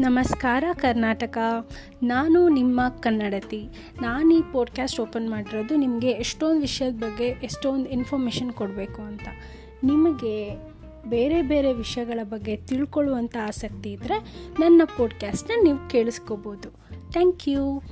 ನಮಸ್ಕಾರ, ಕರ್ನಾಟಕ. ನಾನು ನಿಮ್ಮ ಕನ್ನಡತಿ. ನಾನು ಈ ಪಾಡ್ಕ್ಯಾಸ್ಟ್ ಓಪನ್ ಮಾಡಿರೋದು ನಿಮಗೆ ಎಷ್ಟೊಂದು ವಿಷಯದ ಬಗ್ಗೆ ಎಷ್ಟೊಂದು ಇನ್ಫಾರ್ಮೇಷನ್ ಕೊಡಬೇಕು ಅಂತ. ನಿಮಗೆ ಬೇರೆ ಬೇರೆ ವಿಷಯಗಳ ಬಗ್ಗೆ ತಿಳ್ಕೊಳ್ಳುವಂಥ ಆಸಕ್ತಿ ಇದ್ದರೆ ನನ್ನ ಪಾಡ್ಕ್ಯಾಸ್ಟ್ನ ನೀವು ಕೇಳಿಸ್ಕೋಬೋದು. Thank you